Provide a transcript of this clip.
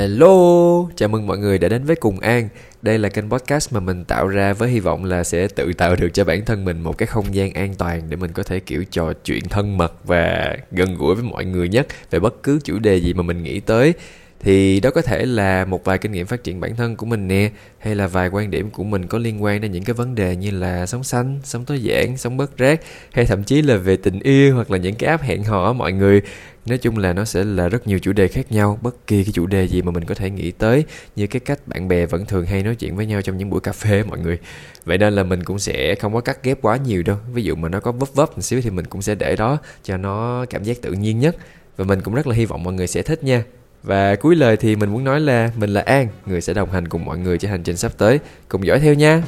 Hello, chào mừng mọi người đã đến với Cùng An. Đây là kênh podcast mà mình tạo ra với hy vọng là sẽ tự tạo được cho bản thân mình một cái không gian an toàn để mình có thể kiểu trò chuyện thân mật và gần gũi với mọi người nhất về bất cứ chủ đề gì mà mình nghĩ tới thì đó có thể là một vài kinh nghiệm phát triển bản thân của mình nè, hay là vài quan điểm của mình có liên quan đến những cái vấn đề như là sống xanh sống tối giản, sống bớt rác, hay thậm chí là về tình yêu hoặc là những cái app hẹn hò mọi người. Nói chung là nó sẽ là rất nhiều chủ đề khác nhau, bất kỳ cái chủ đề gì mà mình có thể nghĩ tới, như cái cách bạn bè vẫn thường hay nói chuyện với nhau trong những buổi cà phê mọi người. Vậy nên là mình cũng sẽ không có cắt ghép quá nhiều đâu. Ví dụ mà nó có vấp vấp một xíu thì mình cũng sẽ để đó cho nó cảm giác tự nhiên nhất. Và mình cũng rất là hy vọng mọi người sẽ thích nha và cuối lời thì mình muốn nói là mình là An, người sẽ đồng hành cùng mọi người trên hành trình sắp tới. Cùng dõi theo nha.